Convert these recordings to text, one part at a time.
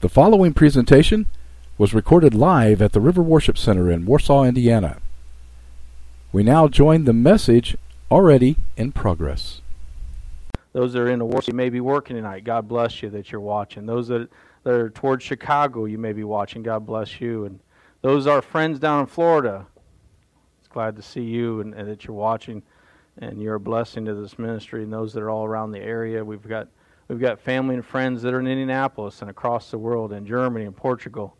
The following presentation was recorded live at the River Worship Center in Warsaw, Indiana. We now join the message already in progress. Those that are in the work, you may be working tonight. God bless you that you're watching. Those that, that are towards Chicago, you may be watching. God bless you. And those are friends down in Florida. It's glad to see you and, and that you're watching, and you're a blessing to this ministry. And those that are all around the area, we've got we've got family and friends that are in Indianapolis and across the world, in Germany and Portugal.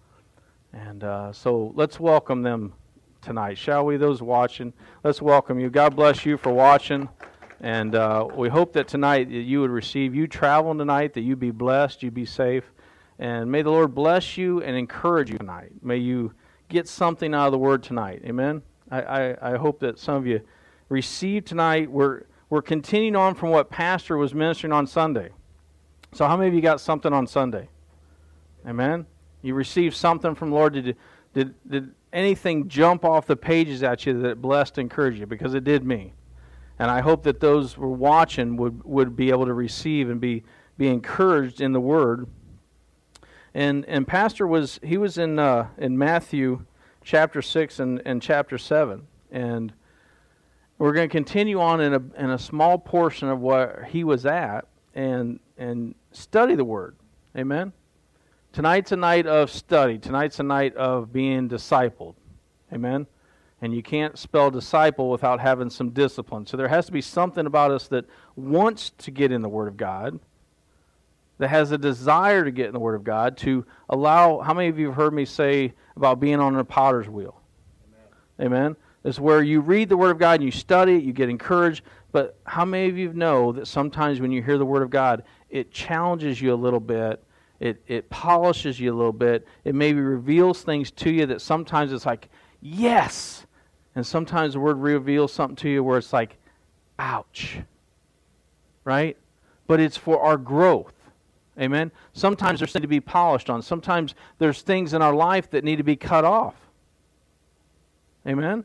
And uh, so let's welcome them tonight, shall we? Those watching, let's welcome you. God bless you for watching. And uh, we hope that tonight that you would receive, you traveling tonight, that you be blessed, you be safe. And may the Lord bless you and encourage you tonight. May you get something out of the word tonight. Amen. I, I, I hope that some of you receive tonight. We're, we're continuing on from what Pastor was ministering on Sunday. So, how many of you got something on Sunday? Amen. You received something from Lord. Did, did, did anything jump off the pages at you that blessed and encouraged you? Because it did me. And I hope that those who are watching would, would be able to receive and be, be encouraged in the Word. And, and Pastor was, he was in, uh, in Matthew chapter 6 and, and chapter 7. And we're going to continue on in a, in a small portion of where he was at and, and study the Word. Amen? Tonight's a night of study. Tonight's a night of being discipled. Amen? And you can't spell disciple without having some discipline. So there has to be something about us that wants to get in the Word of God, that has a desire to get in the Word of God, to allow. How many of you have heard me say about being on a potter's wheel? Amen. Amen. It's where you read the Word of God and you study it, you get encouraged. But how many of you know that sometimes when you hear the Word of God, it challenges you a little bit it, it polishes you a little bit. It maybe reveals things to you that sometimes it's like, yes. And sometimes the word reveals something to you where it's like, ouch. Right? But it's for our growth. Amen? Sometimes there's things to be polished on. Sometimes there's things in our life that need to be cut off. Amen?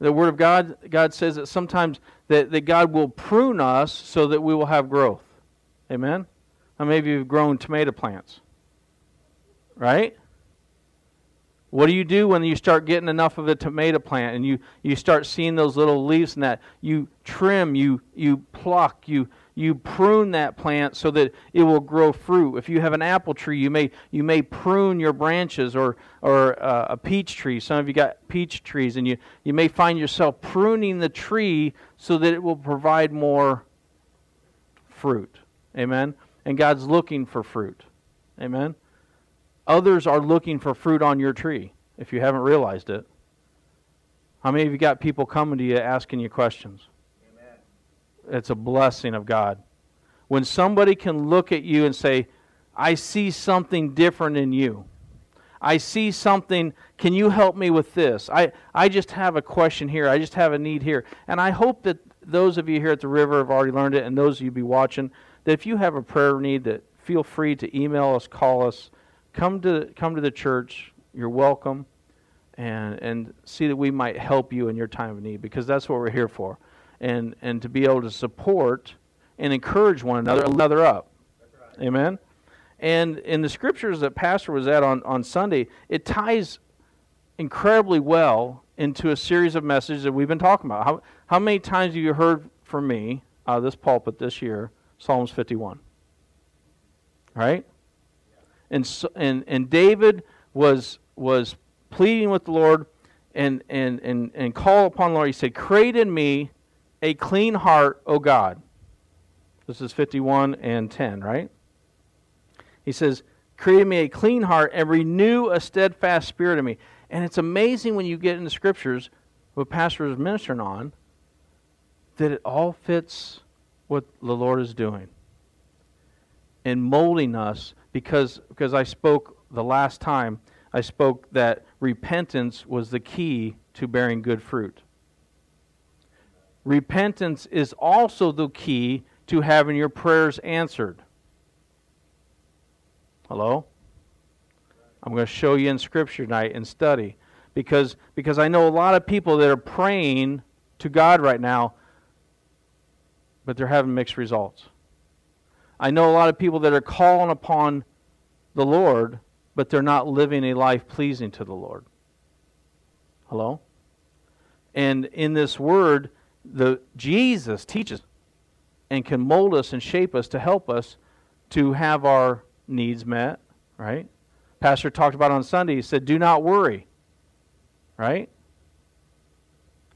The Word of God, God says that sometimes that, that God will prune us so that we will have growth. Amen? How many of you have grown tomato plants? Right? What do you do when you start getting enough of a tomato plant and you, you start seeing those little leaves and that? You trim, you, you pluck, you, you prune that plant so that it will grow fruit. If you have an apple tree, you may, you may prune your branches or, or uh, a peach tree. Some of you got peach trees and you, you may find yourself pruning the tree so that it will provide more fruit. Amen? and God's looking for fruit. Amen? Others are looking for fruit on your tree, if you haven't realized it. How many of you got people coming to you asking you questions? Amen. It's a blessing of God. When somebody can look at you and say, I see something different in you. I see something. Can you help me with this? I, I just have a question here. I just have a need here. And I hope that those of you here at the river have already learned it, and those of you be watching, that if you have a prayer need, that feel free to email us, call us, come to come to the church. You're welcome, and and see that we might help you in your time of need because that's what we're here for, and and to be able to support and encourage one another, another up. Right. Amen. And in the scriptures that Pastor was at on, on Sunday, it ties incredibly well into a series of messages that we've been talking about. How, how many times have you heard from me of this pulpit this year Psalms 51. Right? And, so, and, and David was, was pleading with the Lord and, and, and, and call upon the Lord. He said, Create in me a clean heart, O God. This is 51 and 10, right? He says, Create in me a clean heart and renew a steadfast spirit in me. And it's amazing when you get into scriptures, what Pastor is ministering on, that it all fits what the Lord is doing in molding us because because I spoke the last time I spoke that repentance was the key to bearing good fruit. Repentance is also the key to having your prayers answered. Hello? I'm going to show you in scripture tonight and study because because I know a lot of people that are praying to God right now but they're having mixed results. I know a lot of people that are calling upon the Lord, but they're not living a life pleasing to the Lord. Hello? And in this word, the Jesus teaches and can mold us and shape us to help us to have our needs met, right? Pastor talked about on Sunday, he said, Do not worry. Right?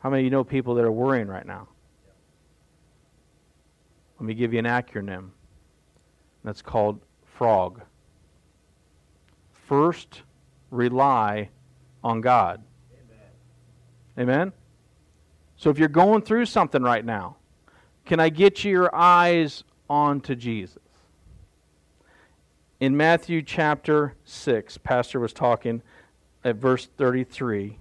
How many of you know people that are worrying right now? Let me give you an acronym. That's called FROG. First, rely on God. Amen. Amen? So if you're going through something right now, can I get your eyes onto Jesus? In Matthew chapter 6, Pastor was talking at verse 33.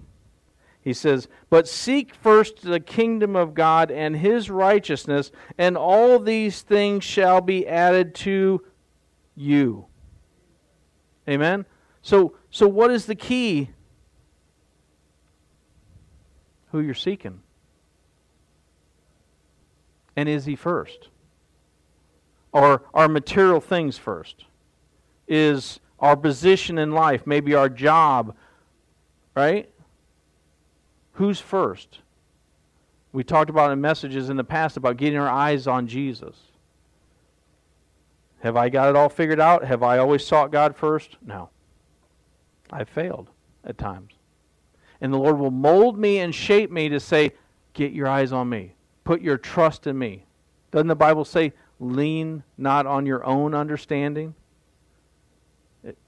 He says, But seek first the kingdom of God and his righteousness, and all these things shall be added to you. Amen? So, so what is the key? Who you're seeking. And is he first? Or are material things first? is our position in life, maybe our job, right? Who's first? We talked about in messages in the past about getting our eyes on Jesus. Have I got it all figured out? Have I always sought God first? No. I've failed at times. And the Lord will mold me and shape me to say, Get your eyes on me. Put your trust in me. Doesn't the Bible say, Lean not on your own understanding?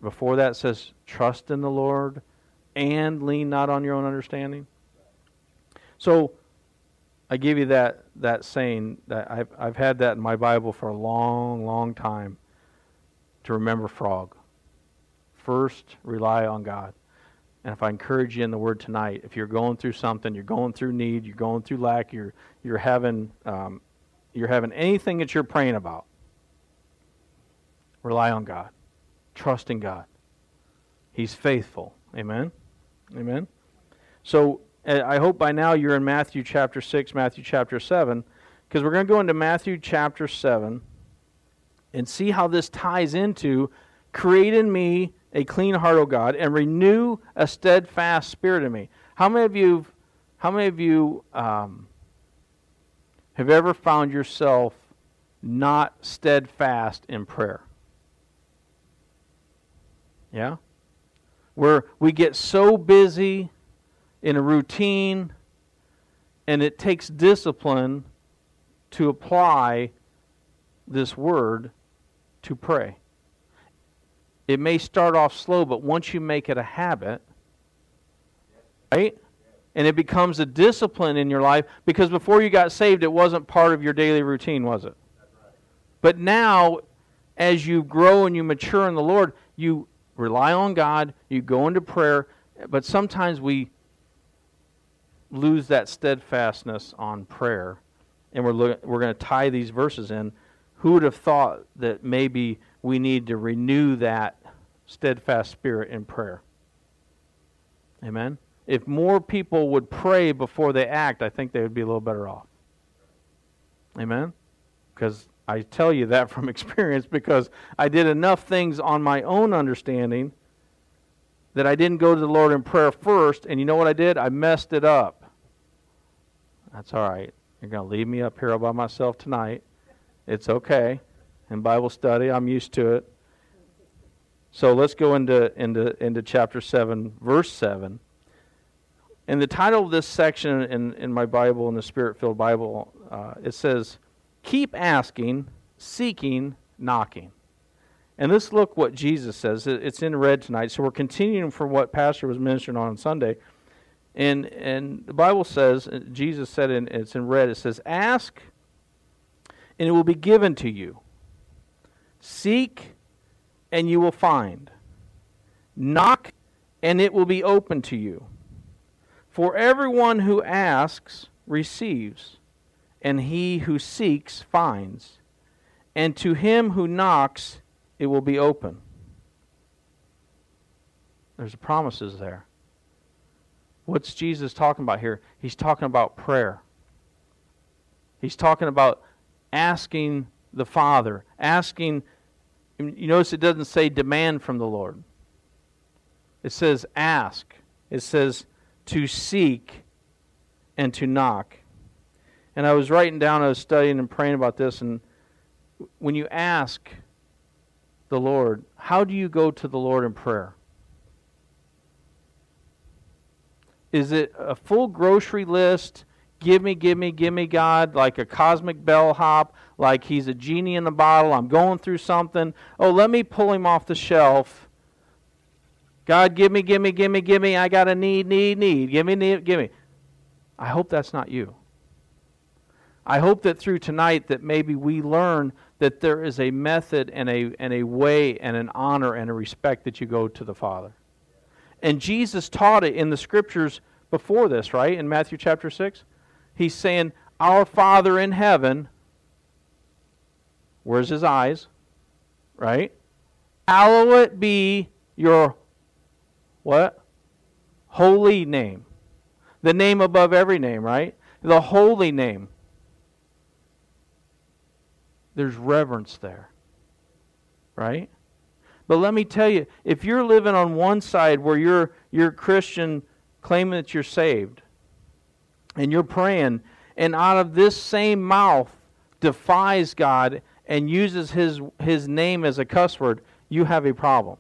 before that says, trust in the Lord and lean not on your own understanding. So I give you that, that saying that I've, I've had that in my Bible for a long, long time to remember frog. First, rely on God. And if I encourage you in the word tonight, if you're going through something, you're going through need, you're going through lack, you're, you're, having, um, you're having anything that you're praying about, rely on God. Trust in God. He's faithful. Amen? Amen? So I hope by now you're in Matthew chapter 6, Matthew chapter 7, because we're going to go into Matthew chapter 7 and see how this ties into create in me a clean heart, O God, and renew a steadfast spirit in me. How many of you, how many of you um, have ever found yourself not steadfast in prayer? Yeah? Where we get so busy in a routine and it takes discipline to apply this word to pray. It may start off slow, but once you make it a habit, right? And it becomes a discipline in your life because before you got saved, it wasn't part of your daily routine, was it? But now, as you grow and you mature in the Lord, you rely on God, you go into prayer, but sometimes we lose that steadfastness on prayer. And we're, look, we're going to tie these verses in. Who would have thought that maybe we need to renew that steadfast spirit in prayer? Amen? If more people would pray before they act, I think they would be a little better off. Amen? Because I tell you that from experience because I did enough things on my own understanding that I didn't go to the Lord in prayer first, and you know what I did? I messed it up. That's all right. You're going to leave me up here all by myself tonight. It's okay. In Bible study, I'm used to it. So let's go into, into, into chapter 7, verse 7. And the title of this section in, in my Bible, in the Spirit filled Bible, uh, it says, Keep asking, seeking, knocking. And let's look what Jesus says. It's in red tonight. So we're continuing from what Pastor was mentioning on Sunday. And, and the Bible says, uh, Jesus said, and it's in red, it says, Ask, and it will be given to you. Seek, and you will find. Knock, and it will be open to you. For everyone who asks receives and he who seeks finds, and to him who knocks it will be open. There's promises there. What's Jesus talking about here? He's talking about prayer. He's talking about asking the Father, asking You notice it doesn't say demand from the Lord. It says ask. It says to seek and to knock. And I was writing down, I was studying and praying about this, and when you ask the Lord, how do you go to the Lord in prayer? Is it a full grocery list? Give me, give me, give me, God, like a cosmic bellhop, like he's a genie in a bottle. I'm going through something. Oh, let me pull him off the shelf. God, give me, give me, give me, give me. I got a need, need, need. Give me, need, give me. I hope that's not you. I hope that through tonight that maybe we learn that there is a method and a, and a way and an honor and a respect that you go to the Father. And Jesus taught it in the scriptures before this, right? In Matthew chapter 6. He's saying, Our Father in heaven, where's his eyes? Right? Hallowed be your what? Holy name. The name above every name, right? The holy name. There's reverence there. Right? But let me tell you, if you're living on one side where you're you're Christian claiming that you're saved and you're praying and out of this same mouth defies God and uses his his name as a cuss word, you have a problem.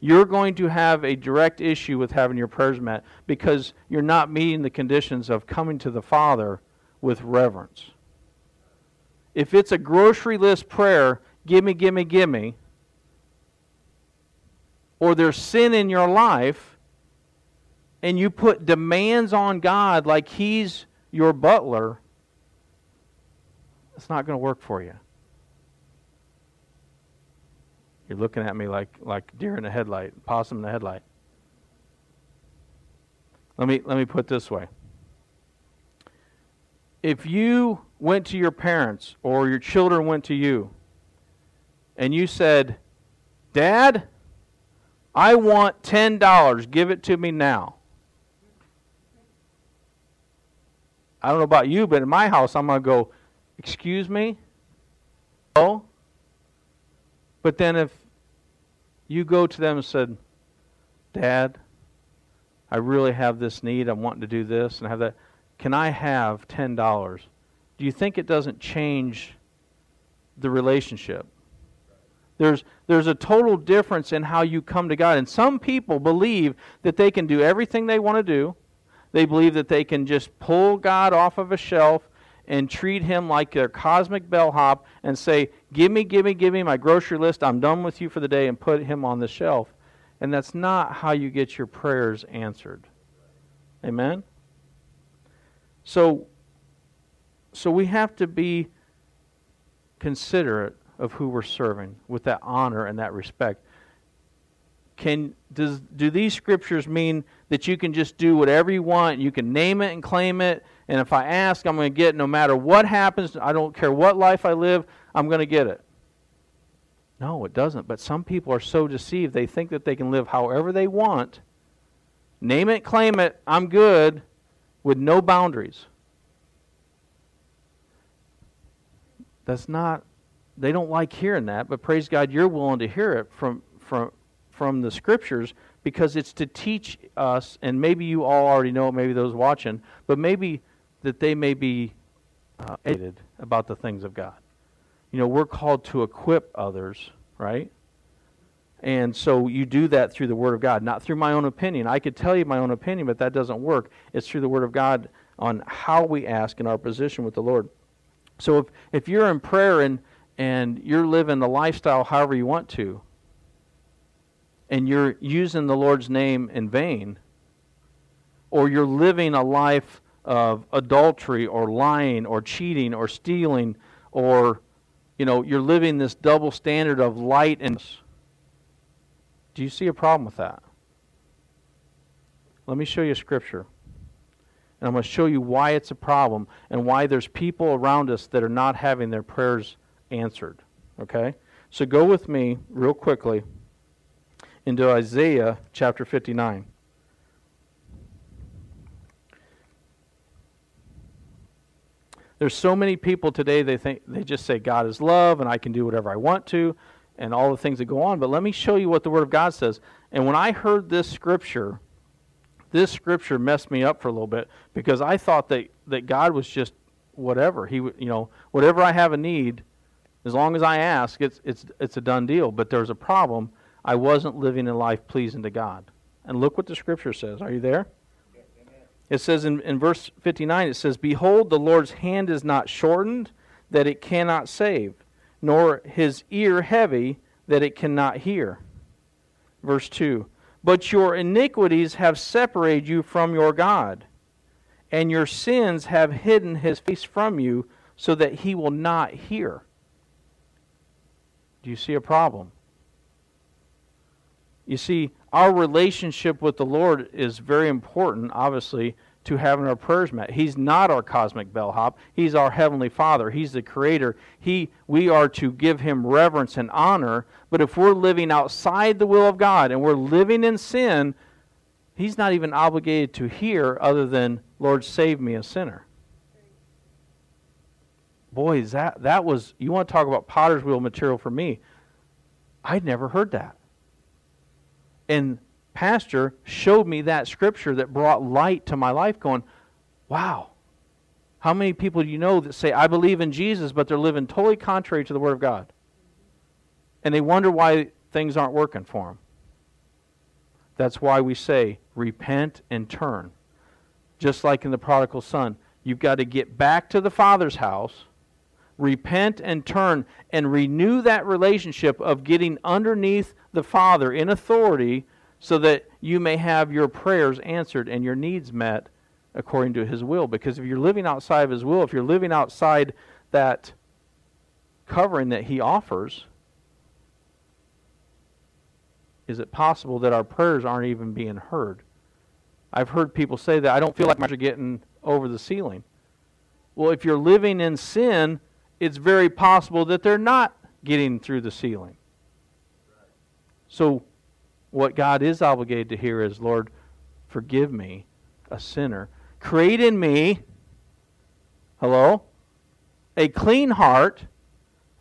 You're going to have a direct issue with having your prayers met because you're not meeting the conditions of coming to the Father with reverence. If it's a grocery list prayer, gimme, gimme, gimme, or there's sin in your life and you put demands on God like He's your butler, it's not going to work for you. You're looking at me like, like deer in the headlight, possum in the headlight. Let me, let me put this way. If you went to your parents or your children went to you and you said, Dad, I want $10. Give it to me now. I don't know about you, but in my house, I'm going to go, Excuse me? Oh? But then if you go to them and said, Dad, I really have this need. I'm wanting to do this and have that. Can I have $10? Do you think it doesn't change the relationship? There's, there's a total difference in how you come to God. And some people believe that they can do everything they want to do. They believe that they can just pull God off of a shelf and treat him like their cosmic bellhop and say, Give me, give me, give me my grocery list. I'm done with you for the day, and put him on the shelf. And that's not how you get your prayers answered. Amen? So, so we have to be considerate of who we're serving with that honor and that respect. Can does do these scriptures mean that you can just do whatever you want, you can name it and claim it, and if I ask, I'm going to get it no matter what happens, I don't care what life I live, I'm going to get it. No, it doesn't. But some people are so deceived, they think that they can live however they want, name it, claim it, I'm good, with no boundaries. That's not they don't like hearing that, but praise God, you're willing to hear it from from from the scriptures because it's to teach us, and maybe you all already know it, maybe those watching, but maybe that they may be uh, educated about the things of God. You know, we're called to equip others, right? And so you do that through the Word of God, not through my own opinion. I could tell you my own opinion, but that doesn't work. It's through the Word of God on how we ask in our position with the Lord. So if, if you're in prayer and and you're living the lifestyle however you want to, and you're using the Lord's name in vain, or you're living a life of adultery or lying or cheating or stealing, or you know, you're living this double standard of light and do you see a problem with that? Let me show you scripture. And I'm going to show you why it's a problem and why there's people around us that are not having their prayers answered. Okay? So go with me real quickly into Isaiah chapter 59. There's so many people today they think they just say God is love and I can do whatever I want to and all the things that go on. But let me show you what the Word of God says. And when I heard this scripture, this scripture messed me up for a little bit because I thought that, that God was just whatever. He, you know, whatever I have a need, as long as I ask, it's, it's, it's a done deal. But there's a problem. I wasn't living a life pleasing to God. And look what the scripture says. Are you there? It says in, in verse 59, it says, Behold, the Lord's hand is not shortened, that it cannot save, nor his ear heavy, that it cannot hear. Verse 2 But your iniquities have separated you from your God, and your sins have hidden his face from you, so that he will not hear. Do you see a problem? You see, our relationship with the Lord is very important, obviously, to having our prayers met. He's not our cosmic bellhop. He's our heavenly Father. He's the creator. He we are to give him reverence and honor, but if we're living outside the will of God and we're living in sin, he's not even obligated to hear other than Lord save me a sinner. Boy, that that was you want to talk about potter's wheel material for me. I'd never heard that. And pastor showed me that scripture that brought light to my life, going, wow. How many people do you know that say, I believe in Jesus, but they're living totally contrary to the Word of God? And they wonder why things aren't working for them. That's why we say, repent and turn. Just like in the prodigal son, you've got to get back to the Father's house, repent and turn, and renew that relationship of getting underneath the Father in authority so that you may have your prayers answered and your needs met according to His will. Because if you're living outside of His will, if you're living outside that covering that He offers, is it possible that our prayers aren't even being heard? I've heard people say that I don't feel like I'm getting over the ceiling. Well, if you're living in sin, it's very possible that they're not getting through the ceiling. So what God is obligated to hear is, Lord, forgive me, a sinner. Create in me, hello, a clean heart,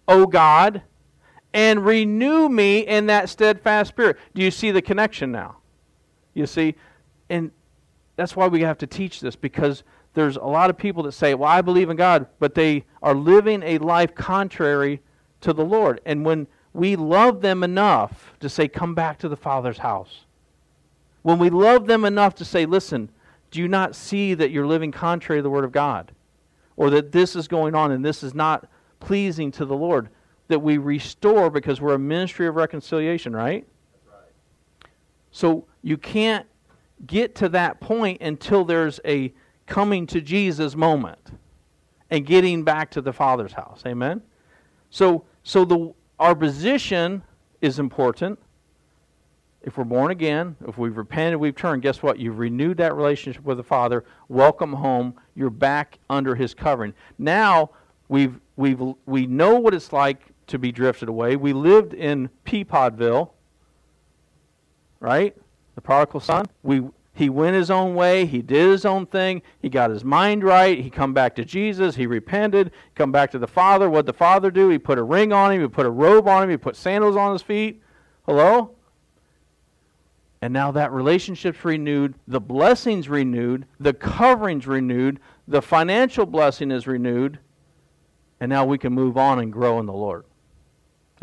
O God, and renew me in that steadfast spirit. Do you see the connection now? You see? And that's why we have to teach this because there's a lot of people that say, Well, I believe in God, but they are living a life contrary to the Lord. And when we love them enough to say, Come back to the Father's house. When we love them enough to say, Listen, do you not see that you're living contrary to the Word of God? Or that this is going on and this is not pleasing to the Lord? That we restore because we're a ministry of reconciliation, right? right. So you can't get to that point until there's a coming to Jesus moment and getting back to the Father's house. Amen? So, so the, our position is important. If we're born again, if we've repented, we've turned, guess what? You've renewed that relationship with the Father. Welcome home. You're back under His covering. Now we've we've we know what it's like to be drifted away. We lived in Peapodville, right? The prodigal son. We he went his own way. He did his own thing. He got his mind right. He come back to Jesus. He repented. Come back to the Father. What the Father do? He put a ring on him. He put a robe on him. He put sandals on his feet. Hello? And now that relationship's renewed. The blessing's renewed. The covering's renewed. The financial blessing is renewed. And now we can move on and grow in the Lord.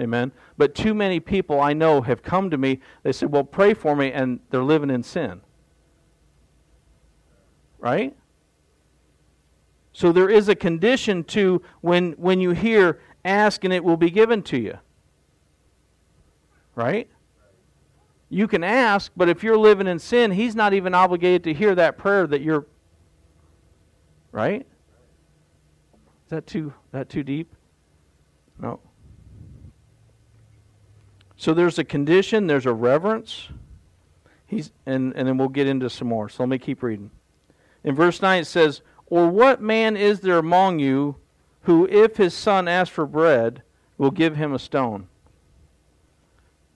Amen. But too many people I know have come to me. They said, Well, pray for me. And they're living in sin right? So there is a condition to when when you hear ask and it will be given to you. Right? You can ask, but if you're living in sin, he's not even obligated to hear that prayer that you're right? Is that too that too deep? No. So there's a condition, there's a reverence. He's and, and then we'll get into some more. So let me keep reading. In verse 9 it says, Or what man is there among you who, if his son asks for bread, will give him a stone?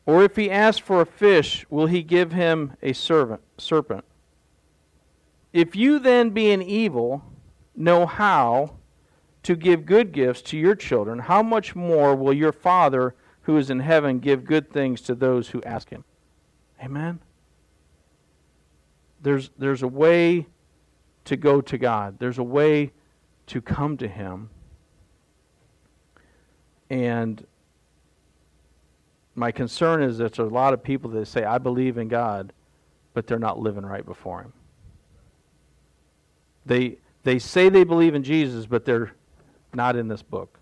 Or if he asks for a fish, will he give him a servant, serpent? If you then, being evil, know how to give good gifts to your children, how much more will your Father who is in heaven give good things to those who ask him. Amen. There's there's a way to go to God. There's a way to come to him. And my concern is that there's a lot of people that say, I believe in God, but they're not living right before Him. They, they say they believe in Jesus, but they're not in this book.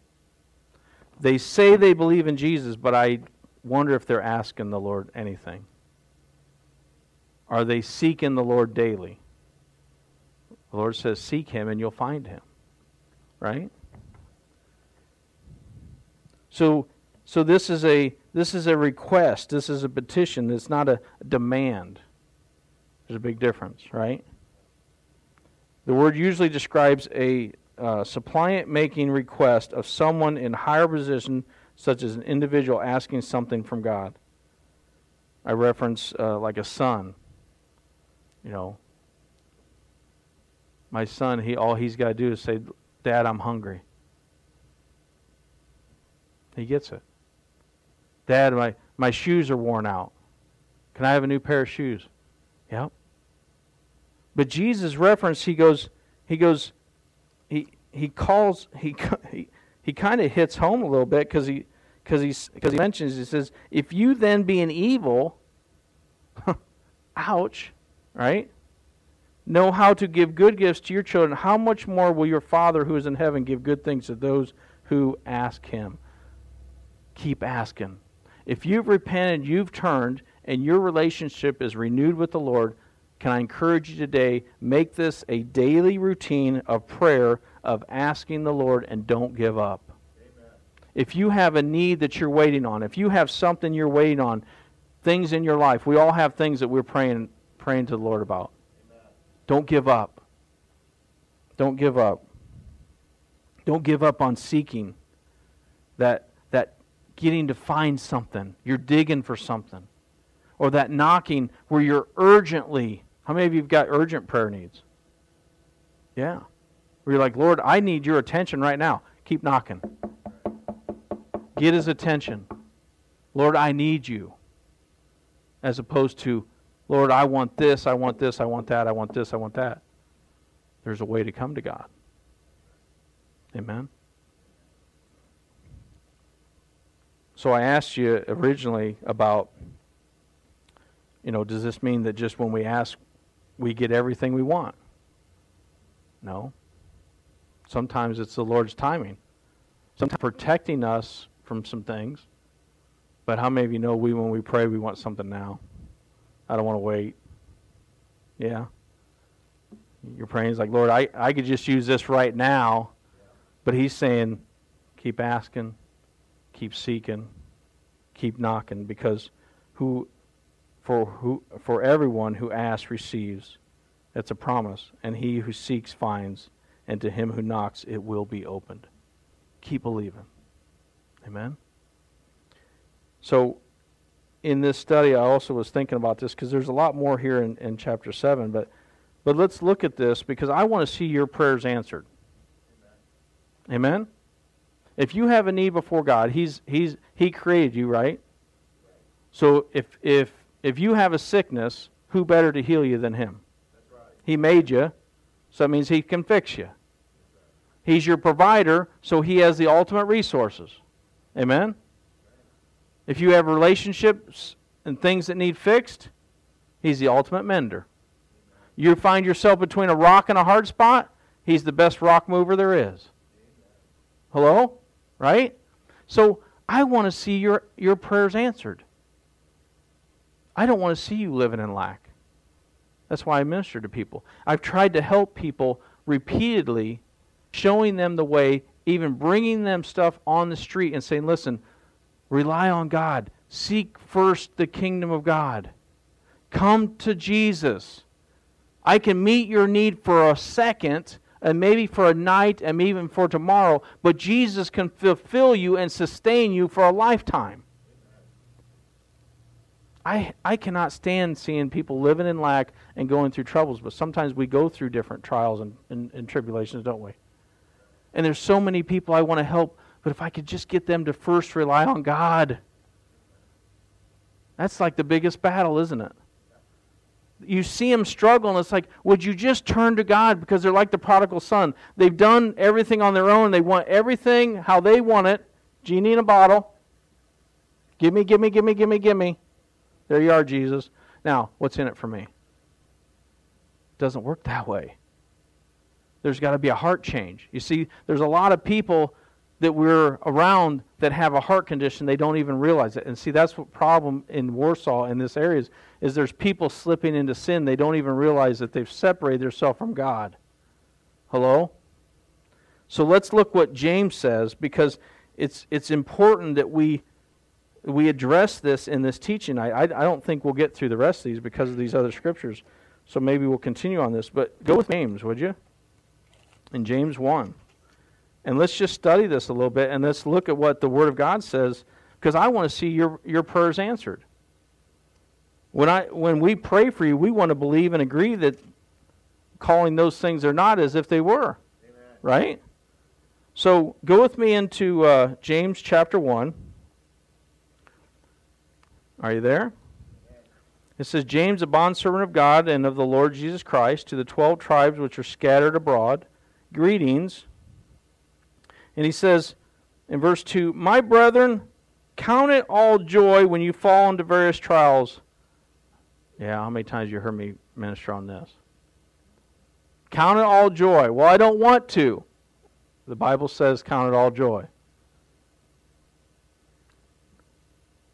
They say they believe in Jesus, but I wonder if they're asking the Lord anything. Are they seeking the Lord daily? The Lord says, Seek Him and you'll find Him. Right? So, so this is a this is a request. This is a petition. It's not a demand. There's a big difference, right? The word usually describes a uh, suppliant making request of someone in higher position, such as an individual asking something from God. I reference uh, like a son. You know, my son, he all he's got to do is say, "Dad, I'm hungry." He gets it. Dad, my, my shoes are worn out. Can I have a new pair of shoes? Yep. But Jesus reference, he goes, he goes, he he calls he he, he kind of hits home a little bit because he because he because he mentions he says if you then being evil, ouch, right? Know how to give good gifts to your children. How much more will your Father who is in heaven give good things to those who ask Him? Keep asking. If you've repented, you've turned, and your relationship is renewed with the Lord, can I encourage you today, make this a daily routine of prayer, of asking the Lord, and don't give up. Amen. If you have a need that you're waiting on, if you have something you're waiting on, things in your life, we all have things that we're praying, praying to the Lord about. Don't give up. Don't give up. Don't give up on seeking that, that getting to find something. You're digging for something. Or that knocking where you're urgently how many of you have got urgent prayer needs? Yeah. Where you're like, Lord, I need your attention right now. Keep knocking. Get his attention. Lord, I need you. As opposed to, Lord, I want this, I want this, I want that, I want this, I want that. There's a way to come to God. Amen. So I asked you originally about, you know, does this mean that just when we ask we get everything we want. No. Sometimes it's the Lord's timing. Sometimes protecting us from some things. But how many of you know we, when we pray, we want something now? I don't want to wait. Yeah. You're praying, it's like, Lord, I, I could just use this right now. But He's saying, keep asking, keep seeking, keep knocking, because who for, who, for everyone who asks receives. That's a promise. And he who seeks finds. And to him who knocks, it will be opened. Keep believing. Amen? So, in this study, I also was thinking about this because there's a lot more here in, in chapter 7. But, but let's look at this because I want to see your prayers answered. Amen? Amen? If you have a need before God, he's, he's, He created you, right? So if, if if you have a sickness, who better to heal you than Him? Right. He made you, so that means He can fix you. He's your provider, so He has the ultimate resources. Amen? If you have relationships and things that need fixed, He's the ultimate mender. You find yourself between a rock and a hard spot, He's the best rock mover there is. Hello? Right? So I want to see your, your prayers answered. I don't want to see you living in lack. That's why I minister to people. I've tried to help people repeatedly, showing them the way, even bringing them stuff on the street and saying, listen, rely on God. Seek first the kingdom of God. Come to Jesus. I can meet your need for a second and maybe for a night and even for tomorrow, but Jesus can fulfill you and sustain you for a lifetime. I, I cannot stand seeing people living in lack and going through troubles, but sometimes we go through different trials and, and, and tribulations, don't we? And there's so many people I want to help, but if I could just get them to first rely on God, That's like the biggest battle, isn't it? You see them struggle, and it's like, would you just turn to God? Because they're like the prodigal son. They've done everything on their own. They want everything how they want it. Genie in a bottle. Give me, give me, give me, give me, give me. There you are, Jesus. Now, what's in it for me? It doesn't work that way. There's got to be a heart change. You see, there's a lot of people that we're around that have a heart condition they don't even realize it. And see that's what problem in warsaw in this area is, is there's people slipping into sin. They don't even realize that they've separated themselves from god. Hello? So let's look what james says because it's it's important that we we address this in this teaching. I, I, I don't think we'll get through the rest of these because of these other scriptures. So maybe we'll continue on this but go with james would you? In james 1 and let's just study this a little bit and let's look at what the Word of God says because I want to see your, your prayers answered. When, I, when we pray for you, we want to believe and agree that calling those things are not as if they were. Amen. Right? So go with me into uh, James chapter 1. Are you there? It says, James, a bondservant of God and of the Lord Jesus Christ, to the twelve tribes which are scattered abroad, greetings. And he says in verse 2 My brethren, count it all joy when you fall into various trials. Yeah, how many times you heard me minister on this? Count it all joy. Well, I don't want to. The Bible says count it all joy.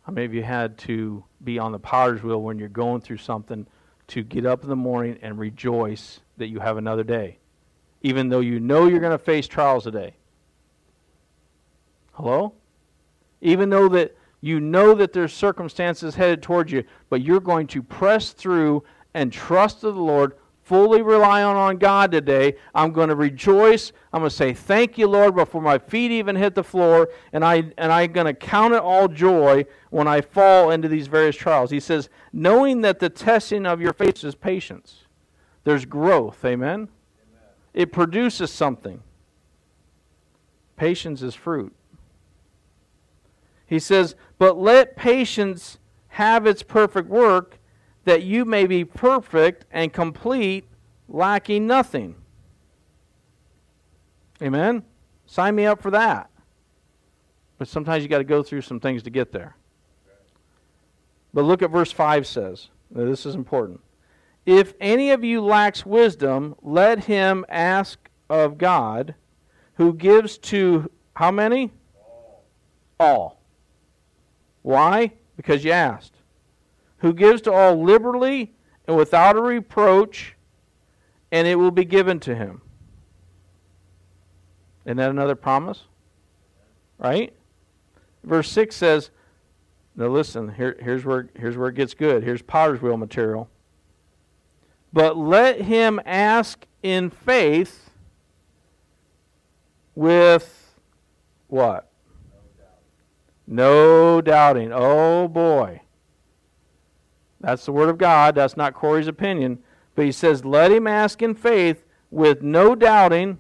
How many of you had to be on the potter's wheel when you're going through something to get up in the morning and rejoice that you have another day? Even though you know you're going to face trials today. Hello? Even though that you know that there's circumstances headed towards you, but you're going to press through and trust the Lord, fully rely on, on God today. I'm going to rejoice. I'm going to say thank you, Lord, before my feet even hit the floor, and I and I'm going to count it all joy when I fall into these various trials. He says, knowing that the testing of your faith is patience. There's growth, amen? amen. It produces something. Patience is fruit. He says, But let patience have its perfect work, that you may be perfect and complete, lacking nothing. Amen? Sign me up for that. But sometimes you got to go through some things to get there. But look at verse 5 says. This is important. If any of you lacks wisdom, let him ask of God, who gives to how many? All. All. Why? Because you asked. Who gives to all liberally and without a reproach, and it will be given to him. Isn't that another promise? Right? Verse 6 says, now listen, here, here's, where, here's where it gets good. Here's potter's wheel material. But let him ask in faith with what? No doubting. Oh boy. That's the word of God. That's not Corey's opinion. But he says, Let him ask in faith with no doubting,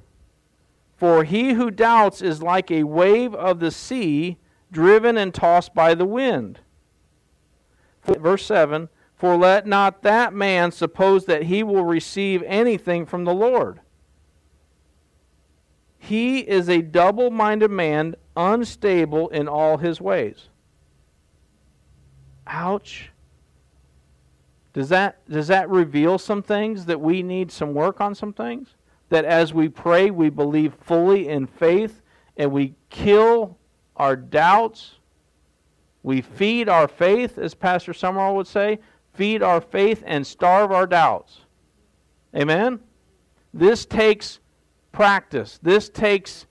for he who doubts is like a wave of the sea driven and tossed by the wind. Verse 7 For let not that man suppose that he will receive anything from the Lord. He is a double minded man, unstable in all his ways. Ouch. Does that, does that reveal some things that we need some work on some things? That as we pray, we believe fully in faith and we kill our doubts. We feed our faith, as Pastor Summerall would say, feed our faith and starve our doubts. Amen? This takes practice. This takes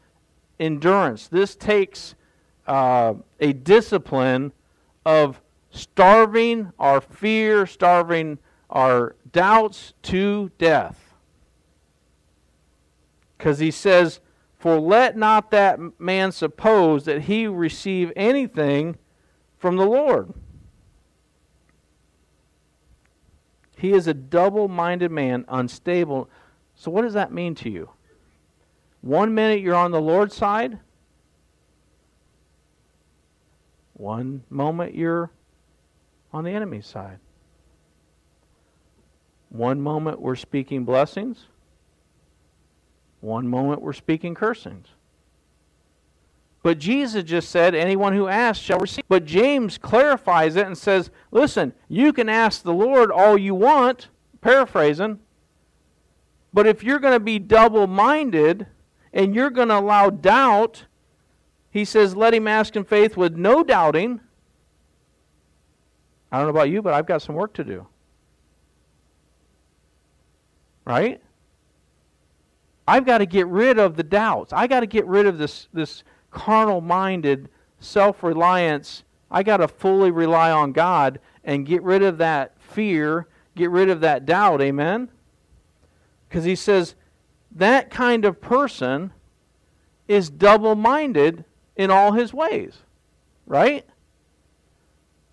endurance. This takes uh, a discipline of starving our fear, starving our doubts to death. Because he says, For let not that man suppose that he receive anything from the Lord. He is a double minded man, unstable. So, what does that mean to you? One minute you're on the Lord's side, one moment you're on the enemy's side. One moment we're speaking blessings, one moment we're speaking cursings. But Jesus just said, anyone who asks shall receive. But James clarifies it and says, listen, you can ask the Lord all you want, paraphrasing, but if you're going to be double minded and you're going to allow doubt, he says, let him ask in faith with no doubting. I don't know about you, but I've got some work to do. Right? I've got to get rid of the doubts. I got to get rid of this, this carnal minded self reliance. I got to fully rely on God and get rid of that fear, get rid of that doubt. Amen? Because he says that kind of person is double minded in all his ways. Right?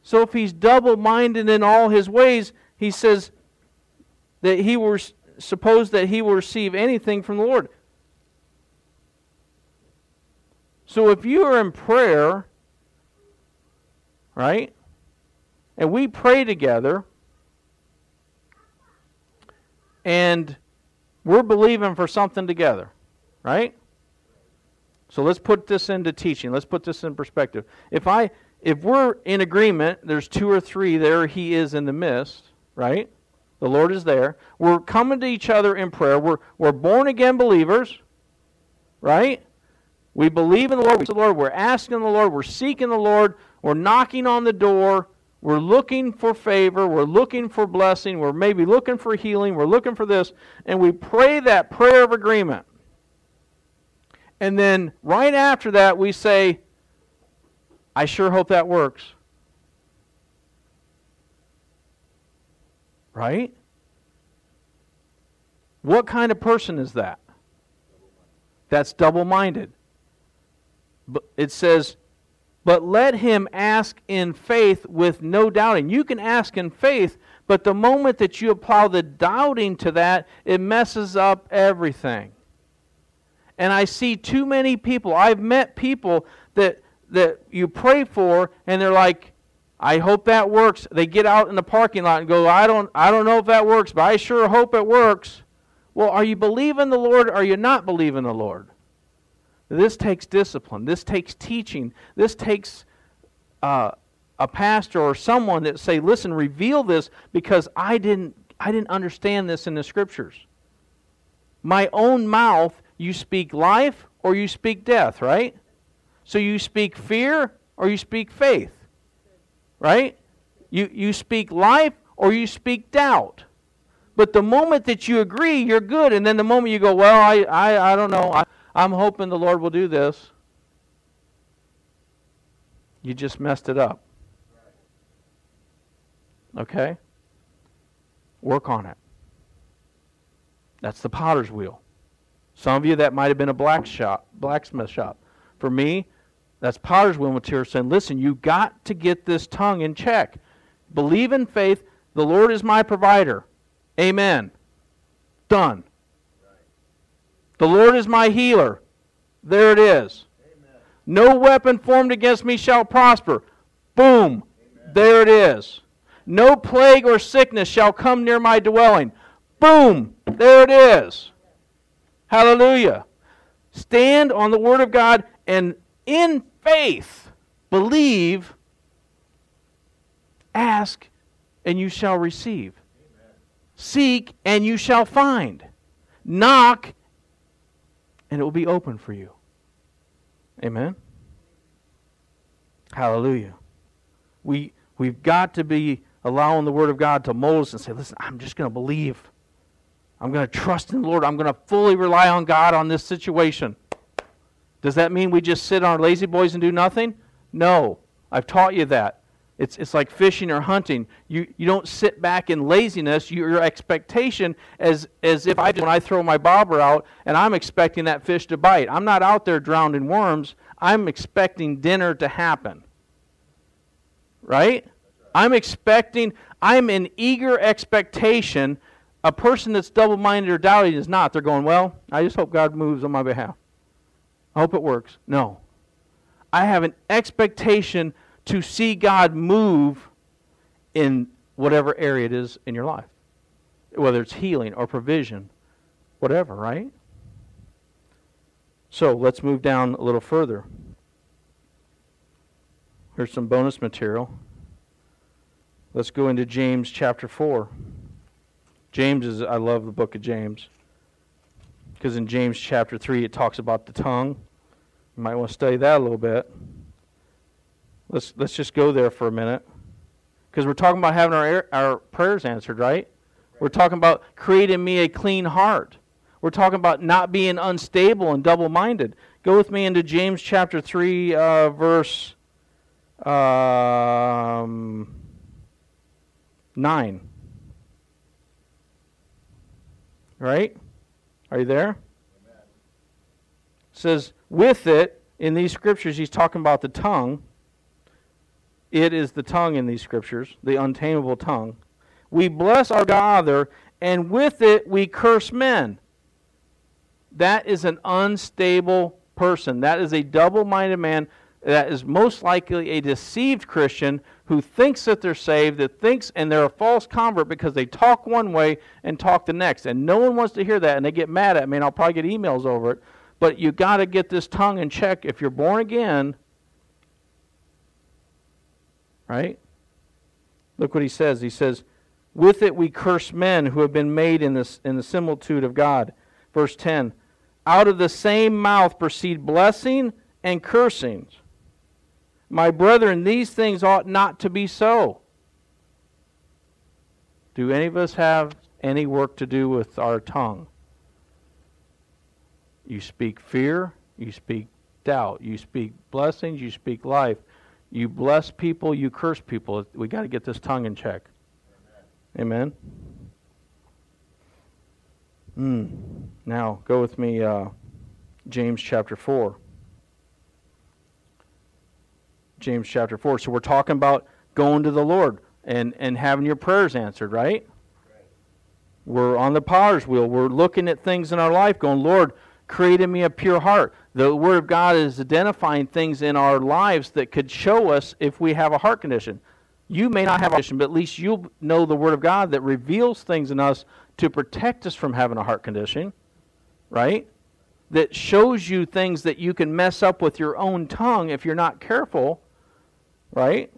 So if he's double minded in all his ways, he says that he will suppose that he will receive anything from the Lord. So if you are in prayer, right, and we pray together, and we're believing for something together, right? So let's put this into teaching. Let's put this in perspective. If I if we're in agreement, there's two or three there he is in the midst, right? The Lord is there. We're coming to each other in prayer. We're we're born again believers, right? We believe in the Lord. We the Lord. We're asking the Lord. We're seeking the Lord. We're knocking on the door. We're looking for favor. We're looking for blessing. We're maybe looking for healing. We're looking for this. And we pray that prayer of agreement. And then right after that, we say, I sure hope that works. Right? What kind of person is that? That's double minded it says, but let him ask in faith with no doubting. You can ask in faith, but the moment that you apply the doubting to that, it messes up everything. And I see too many people, I've met people that, that you pray for, and they're like, I hope that works. They get out in the parking lot and go, I don't, I don't know if that works, but I sure hope it works. Well, are you believing the Lord or are you not believing the Lord? This takes discipline. This takes teaching. This takes uh, a pastor or someone that say, "Listen, reveal this because I didn't I didn't understand this in the scriptures." My own mouth, you speak life or you speak death, right? So you speak fear or you speak faith, right? You you speak life or you speak doubt. But the moment that you agree, you're good, and then the moment you go, "Well, I I, I don't know." I, I'm hoping the Lord will do this. You just messed it up. Okay? Work on it. That's the potter's wheel. Some of you, that might have been a black shop, blacksmith shop. For me, that's potter's wheel material saying, listen, you got to get this tongue in check. Believe in faith. The Lord is my provider. Amen. Done. The Lord is my healer. There it is. Amen. No weapon formed against me shall prosper. Boom. Amen. There it is. No plague or sickness shall come near my dwelling. Boom. There it is. Hallelujah. Stand on the Word of God and in faith believe, ask, and you shall receive. Amen. Seek, and you shall find. Knock, and it will be open for you. Amen. Hallelujah. We we've got to be allowing the word of God to mold us and say, "Listen, I'm just going to believe. I'm going to trust in the Lord. I'm going to fully rely on God on this situation." Does that mean we just sit on our La-Z-Boys and do nothing? No. I've taught you that. It's, it's like fishing or hunting. You, you don't sit back in laziness. Your expectation as, as if I when I throw my bobber out and I'm expecting that fish to bite. I'm not out there drowned in worms. I'm expecting dinner to happen. Right? I'm expecting, I'm in eager expectation. A person that's double minded or doubting is not. They're going, well, I just hope God moves on my behalf. I hope it works. No. I have an expectation to see God move in whatever area it is in your life, whether it's healing or provision, whatever, right? So let's move down a little further. Here's some bonus material. Let's go into James chapter 4. James is, I love the book of James. Because in James chapter 3, it talks about the tongue. You might want to study that a little bit. Let's, let's just go there for a minute. Because we're talking about having our, our prayers answered, right? We're talking about creating me a clean heart. We're talking about not being unstable and double minded. Go with me into James chapter 3, uh, verse um, 9. Right? Are you there? It says, with it, in these scriptures, he's talking about the tongue. It is the tongue in these scriptures, the untamable tongue. We bless our Father, and with it we curse men. That is an unstable person. That is a double minded man. That is most likely a deceived Christian who thinks that they're saved, that thinks, and they're a false convert because they talk one way and talk the next. And no one wants to hear that, and they get mad at me, and I'll probably get emails over it. But you got to get this tongue in check. If you're born again, right? Look what he says. He says, With it we curse men who have been made in, this, in the similitude of God. Verse 10 Out of the same mouth proceed blessing and cursings. My brethren, these things ought not to be so. Do any of us have any work to do with our tongue? You speak fear, you speak doubt, you speak blessings, you speak life. You bless people, you curse people. We got to get this tongue in check. Amen. Mm. Now, go with me, uh, James chapter 4. James chapter 4. So we're talking about going to the Lord and, and having your prayers answered, right? right? We're on the potter's wheel. We're looking at things in our life going, Lord, create in me a pure heart. The Word of God is identifying things in our lives that could show us if we have a heart condition. You may not have a condition, but at least you'll know the Word of God that reveals things in us to protect us from having a heart condition, right? That shows you things that you can mess up with your own tongue if you're not careful right?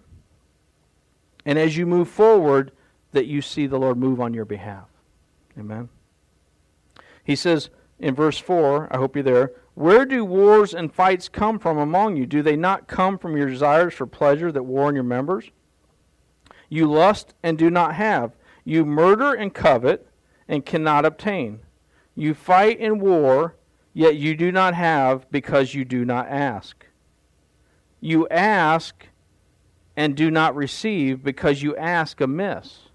And as you move forward, that you see the Lord move on your behalf. Amen. He says in verse 4, I hope you're there, where do wars and fights come from among you? Do they not come from your desires for pleasure that war in your members? You lust and do not have. You murder and covet and cannot obtain. You fight in war, yet you do not have because you do not ask. You ask and do not receive because you ask amiss,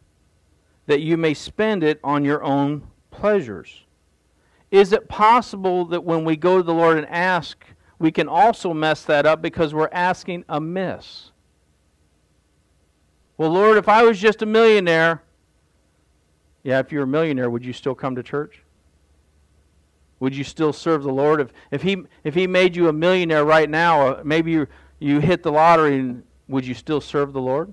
that you may spend it on your own pleasures. Is it possible that when we go to the Lord and ask, we can also mess that up because we're asking amiss? Well, Lord, if I was just a millionaire, yeah, if you're a millionaire, would you still come to church? Would you still serve the Lord? If, if, he, if He made you a millionaire right now, uh, maybe you, you hit the lottery and would you still serve the Lord?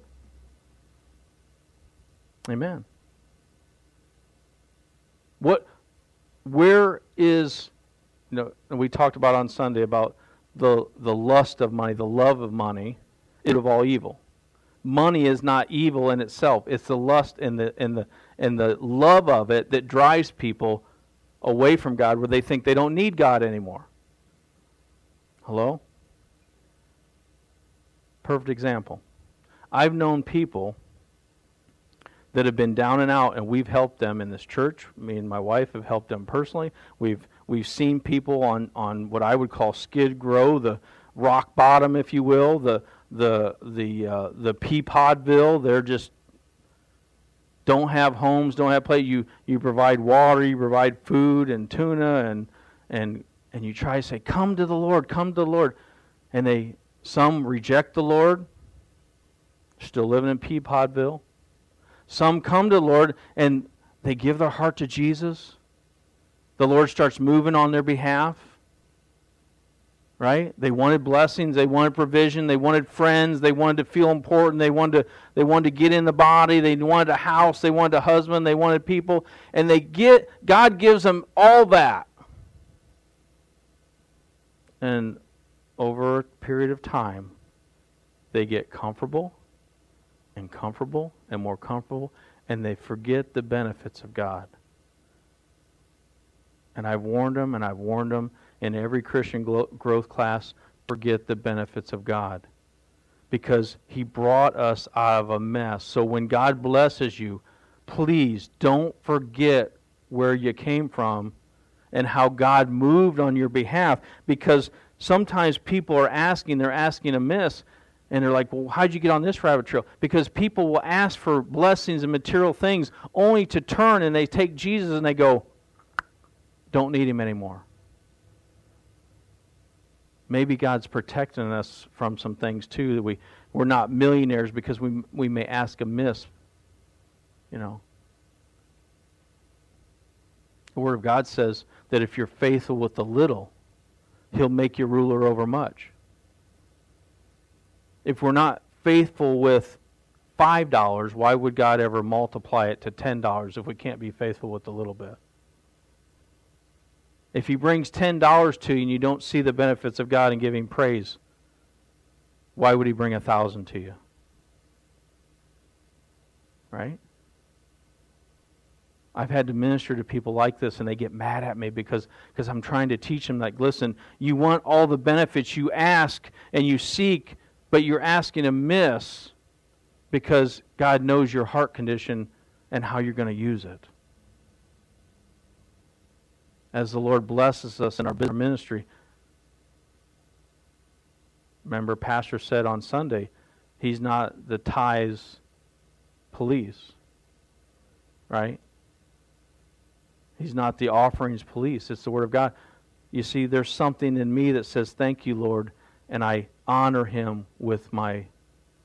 Amen. What where is you know we talked about on Sunday about the the lust of money, the love of money, it of all evil. Money is not evil in itself. It's the lust and the and the and the love of it that drives people away from God where they think they don't need God anymore. Hello? Perfect example. I've known people that have been down and out, and we've helped them in this church. Me and my wife have helped them personally. We've we've seen people on on what I would call skid row, the rock bottom, if you will, the the the uh, the Peapodville. They're just don't have homes, don't have place. You you provide water, you provide food and tuna, and and and you try to say, "Come to the Lord, come to the Lord," and they some reject the Lord, still living in Peapodville. Some come to the Lord and they give their heart to Jesus. The Lord starts moving on their behalf. right? They wanted blessings, they wanted provision, they wanted friends, they wanted to feel important, they wanted to they wanted to get in the body, they wanted a house, they wanted a husband, they wanted people, and they get God gives them all that. And over a period of time, they get comfortable and comfortable and more comfortable, and they forget the benefits of God. And I've warned them, and I've warned them in every Christian growth class forget the benefits of God. Because He brought us out of a mess. So when God blesses you, please don't forget where you came from and how God moved on your behalf. Because sometimes people are asking, they're asking amiss, and they're like, well, how'd you get on this rabbit trail? Because people will ask for blessings and material things only to turn and they take Jesus and they go, don't need him anymore. Maybe God's protecting us from some things too that we we're not millionaires because we we may ask amiss. You know. The word of God says that if you're faithful with the little, he'll make you ruler over much. If we're not faithful with $5, why would God ever multiply it to $10 if we can't be faithful with a little bit? If he brings $10 to you and you don't see the benefits of God and give him praise, why would he bring a thousand to you? Right? I've had to minister to people like this and they get mad at me because, because I'm trying to teach them, like, listen, you want all the benefits, you ask and you seek, but you're asking amiss because God knows your heart condition and how you're going to use it as the Lord blesses us in our ministry. Remember, Pastor said on Sunday, he's not the tithes police, right? He's not the offerings police. It's the Word of God. You see, there's something in me that says, Thank you, Lord, and I honor Him with my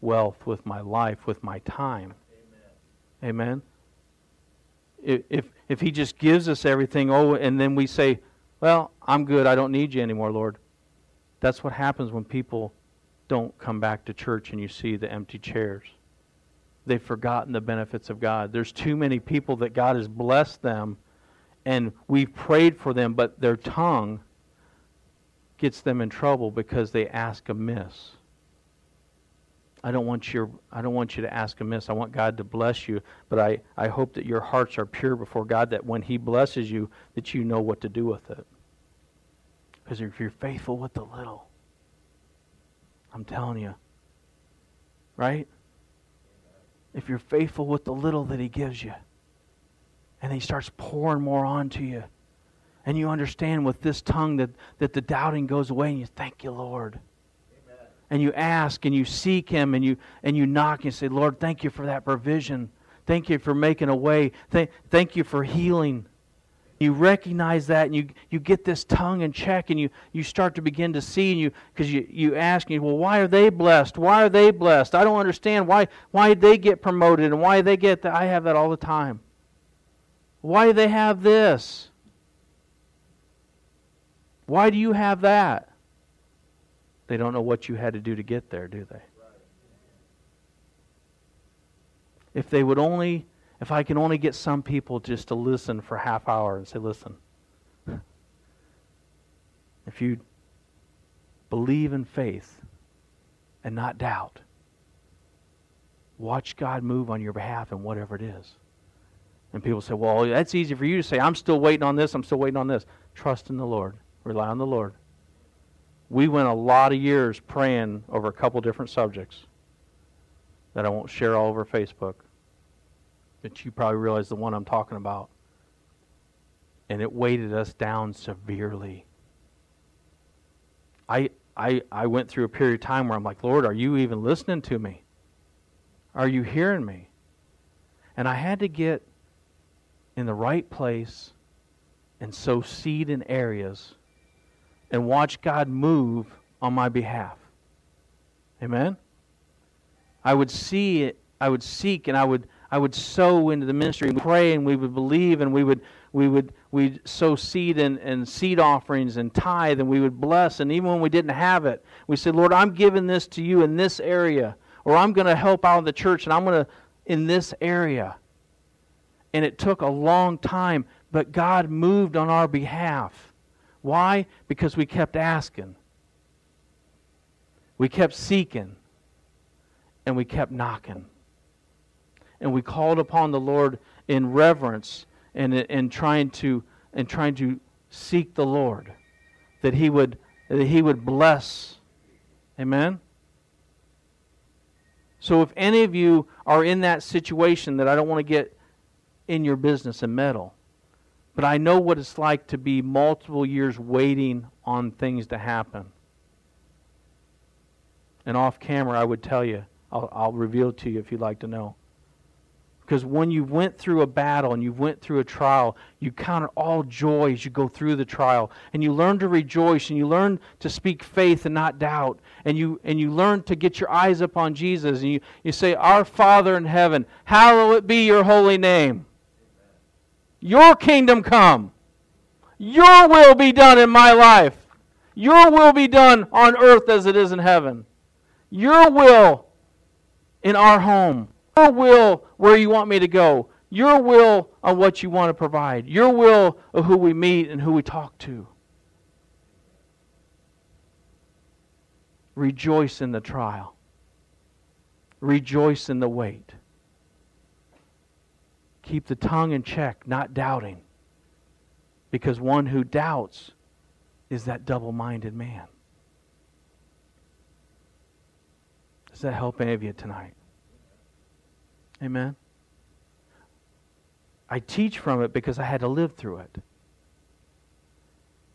wealth, with my life, with my time. Amen. Amen if, if He just gives us everything, oh, and then we say, well, I'm good. I don't need you anymore, Lord. That's what happens when people don't come back to church and you see the empty chairs. They've forgotten the benefits of God. There's too many people that God has blessed them and we've prayed for them, but their tongue gets them in trouble because they ask amiss. I don't want your I don't want you to ask amiss. I want God to bless you, but I, I hope that your hearts are pure before God that when he blesses you that you know what to do with it. Because if you're faithful with the little, I'm telling you, right? If you're faithful with the little that he gives you, and he starts pouring more onto you, and you understand with this tongue that, that the doubting goes away, and you thank you, Lord. And you ask and you seek him and you and you knock and you say lord thank you for that provision. Thank you for making a way. Thank, thank you for healing. You recognize that and you, you get this tongue in check and you, you start to begin to see and you because you, you ask you well why are they blessed? Why are they blessed? I don't understand why why they get promoted and why they get that. I have that all the time. Why do they have this why do you have that they don't know what you had to do to get there, do they? If they would only, if I can only get some people just to listen for half hour and say, listen, if you believe in faith and not doubt, watch God move on your behalf in whatever it is. And people say, well, that's easy for you to say. I'm still waiting on this. I'm still waiting on this. Trust in the Lord. Rely on the Lord we went a lot of years praying over a couple different subjects that I won't share all over Facebook. But you probably realize the one I'm talking about. And it weighted us down severely. I, I, I went through a period of time where I'm like, Lord, are you even listening to me? Are you hearing me? And I had to get in the right place and sow seed in areas and watch God move on my behalf. Amen. I would see it, I would seek and I would I would sow into the ministry and pray and we would believe and we would we would we'd sow seed and, and seed offerings and tithe and we would bless and even when we didn't have it we said lord i'm giving this to you in this area or i'm going to help out the church and i'm going to in this area and it took a long time but god moved on our behalf why because we kept asking we kept seeking and we kept knocking and we called upon the lord in reverence and, and trying to and trying to seek the Lord, that He would that He would bless. Amen. So if any of you are in that situation that I don't want to get in your business and meddle, but I know what it's like to be multiple years waiting on things to happen. And off camera, I would tell you, I'll, I'll reveal to you if you'd like to know. Because when you went through a battle and you went through a trial, you count all joy as you go through the trial. And you learn to rejoice and you learn to speak faith and not doubt. And you, and you learn to get your eyes upon Jesus. And you, you say, Our Father in heaven, hallowed be your holy name. Your kingdom come. Your will be done in my life. Your will be done on earth as it is in heaven. Your will in our home your will where you want me to go. Your will on what you want to provide. Your will of who we meet and who we talk to. Rejoice in the trial. Rejoice in the wait. Keep the tongue in check, not doubting. Because one who doubts is that double minded man. Does that help any of you tonight? Amen. I teach from it because I had to live through it.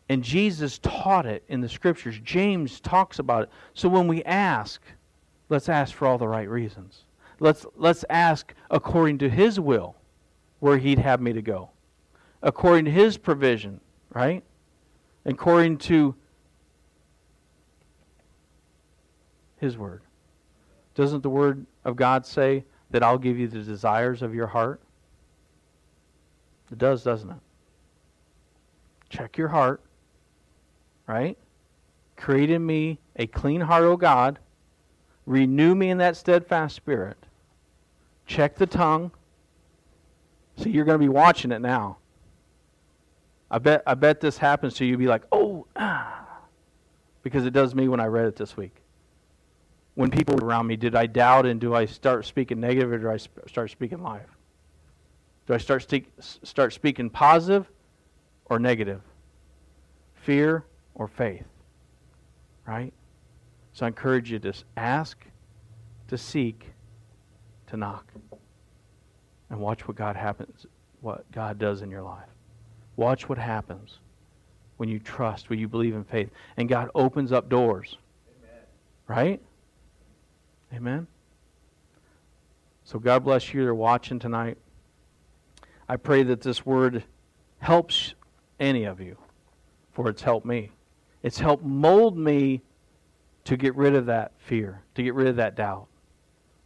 And Jesus taught it in the scriptures. James talks about it. So when we ask, let's ask for all the right reasons. Let's, let's ask according to his will where he'd have me to go, according to his provision, right? According to his word. Doesn't the word of God say that I'll give you the desires of your heart? It does, doesn't it? Check your heart, right? Create in me a clean heart, O God. Renew me in that steadfast spirit. Check the tongue. See, you're going to be watching it now. I bet, I bet this happens to you. Be like, oh, ah. Because it does me when I read it this week when people around me, did I doubt and do I start speaking negative or do I sp- start speaking life? Do I start, st- start speaking positive or negative? Fear or faith? Right? So I encourage you to ask, to seek, to knock. And watch what God happens, what God does in your life. Watch what happens when you trust, when you believe in faith. And God opens up doors. Amen. Right? Amen? So God bless you. They're watching tonight. I pray that this word helps any of you, for it's helped me. It's helped mold me to get rid of that fear, to get rid of that doubt,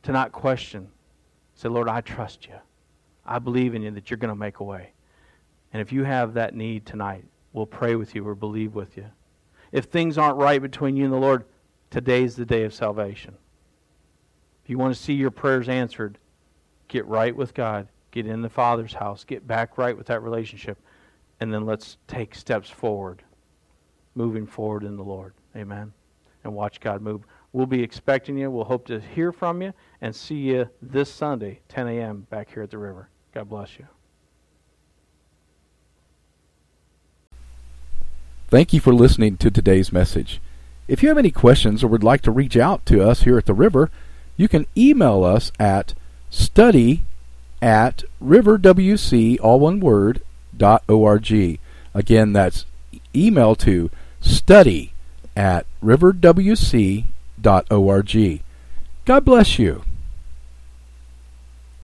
to not question. Say, Lord, I trust you. I believe in you that you're going to make a way. And if you have that need tonight, we'll pray with you or believe with you. If things aren't right between you and the Lord, today's the day of salvation. If you want to see your prayers answered, get right with God, get in the Father's house, get back right with that relationship, and then let's take steps forward, moving forward in the Lord. Amen. And watch God move. We'll be expecting you. We'll hope to hear from you and see you this Sunday, 10 a.m., back here at the river. God bless you. Thank you for listening to today's message. If you have any questions or would like to reach out to us here at the river, you can email us at study at riverwc, all one word, dot org. Again, that's email to study at riverwc dot org. God bless you.